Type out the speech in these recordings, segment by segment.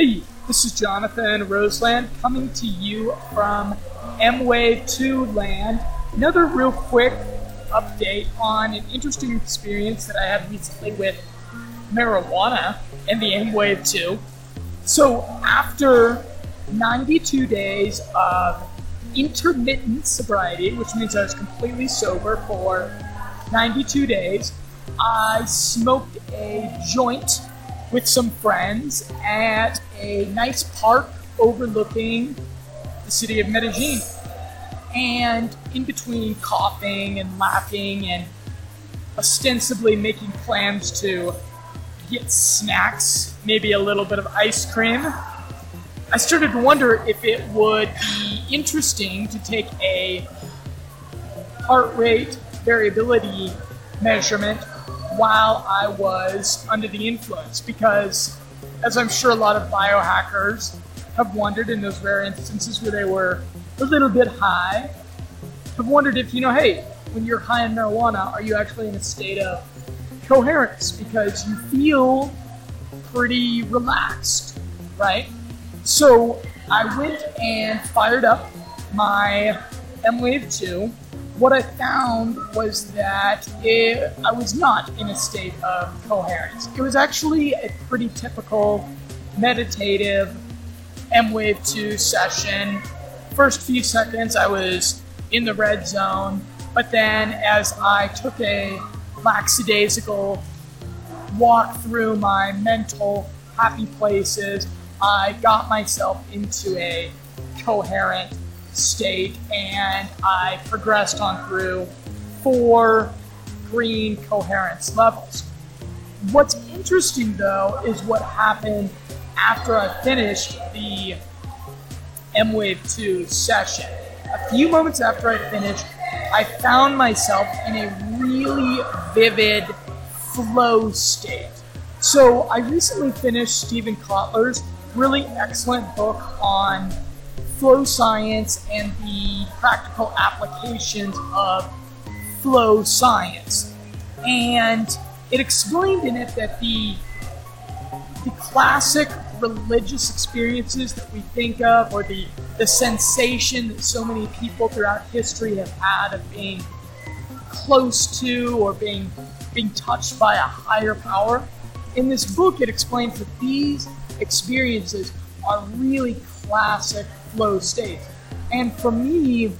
Hey, this is Jonathan Roseland coming to you from M Wave 2 land. Another real quick update on an interesting experience that I had recently with marijuana and the M Wave 2. So, after 92 days of intermittent sobriety, which means I was completely sober for 92 days, I smoked a joint with some friends at a nice park overlooking the city of Medellin. And in between coughing and laughing and ostensibly making plans to get snacks, maybe a little bit of ice cream, I started to wonder if it would be interesting to take a heart rate variability measurement while I was under the influence because, as I'm sure a lot of biohackers have wondered in those rare instances where they were a little bit high, have wondered if, you know, hey, when you're high on marijuana, are you actually in a state of coherence? Because you feel pretty relaxed, right? So I went and fired up my M Wave 2 what I found was that it, I was not in a state of coherence. It was actually a pretty typical meditative M Wave 2 session. First few seconds, I was in the red zone, but then as I took a lackadaisical walk through my mental happy places, I got myself into a coherent state, and I progressed on through four green coherence levels. What's interesting though is what happened after I finished the M Wave 2 session. A few moments after I finished, I found myself in a really vivid flow state. So I recently finished Steven Kotler's really excellent book on flow science and the practical applications of flow science. And it explained in it that the the classic religious experiences that we think of, or the, the sensation that so many people throughout history have had of being close to or being being touched by a higher power. In this book, it explains that these experiences are really classic flow state. And for me,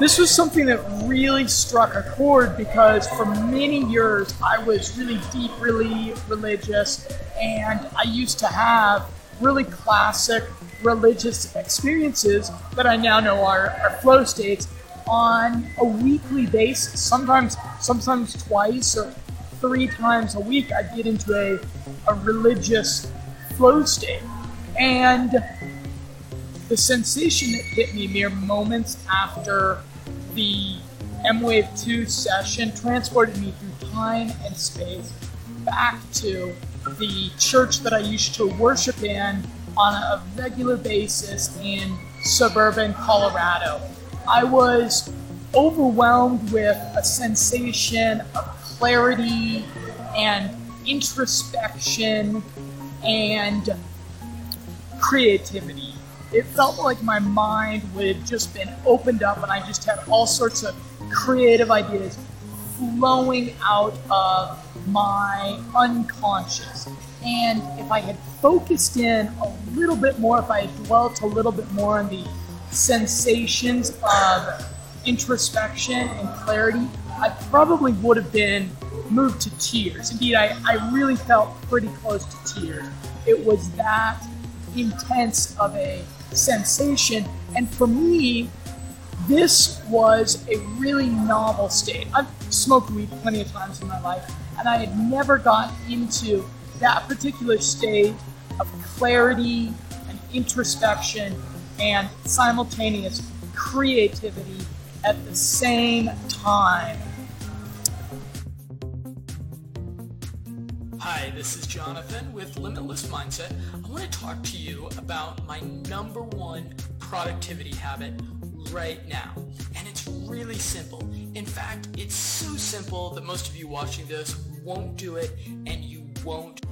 this was something that really struck a chord because for many years I was really deep, really religious, and I used to have really classic religious experiences that I now know are, are flow states on a weekly basis. Sometimes, sometimes twice or three times a week, I'd get into a, a religious flow state. And the sensation that hit me mere moments after the M Wave 2 session transported me through time and space back to the church that I used to worship in on a regular basis in suburban Colorado. I was overwhelmed with a sensation of clarity and introspection and creativity it felt like my mind would just been opened up and I just had all sorts of creative ideas flowing out of my unconscious. And if I had focused in a little bit more, if I had dwelt a little bit more on the sensations of introspection and clarity, I probably would have been moved to tears. Indeed, I, I really felt pretty close to tears. It was that intense of a sensation. And for me, this was a really novel state. I've smoked weed plenty of times in my life, and I had never gotten into that particular state of clarity and introspection and simultaneous creativity at the same time. Hi, this is Jonathan with Limitless Mindset. I want to talk to you about my number one productivity habit right now. And it's really simple. In fact, it's so simple that most of you watching this won't do it and you won't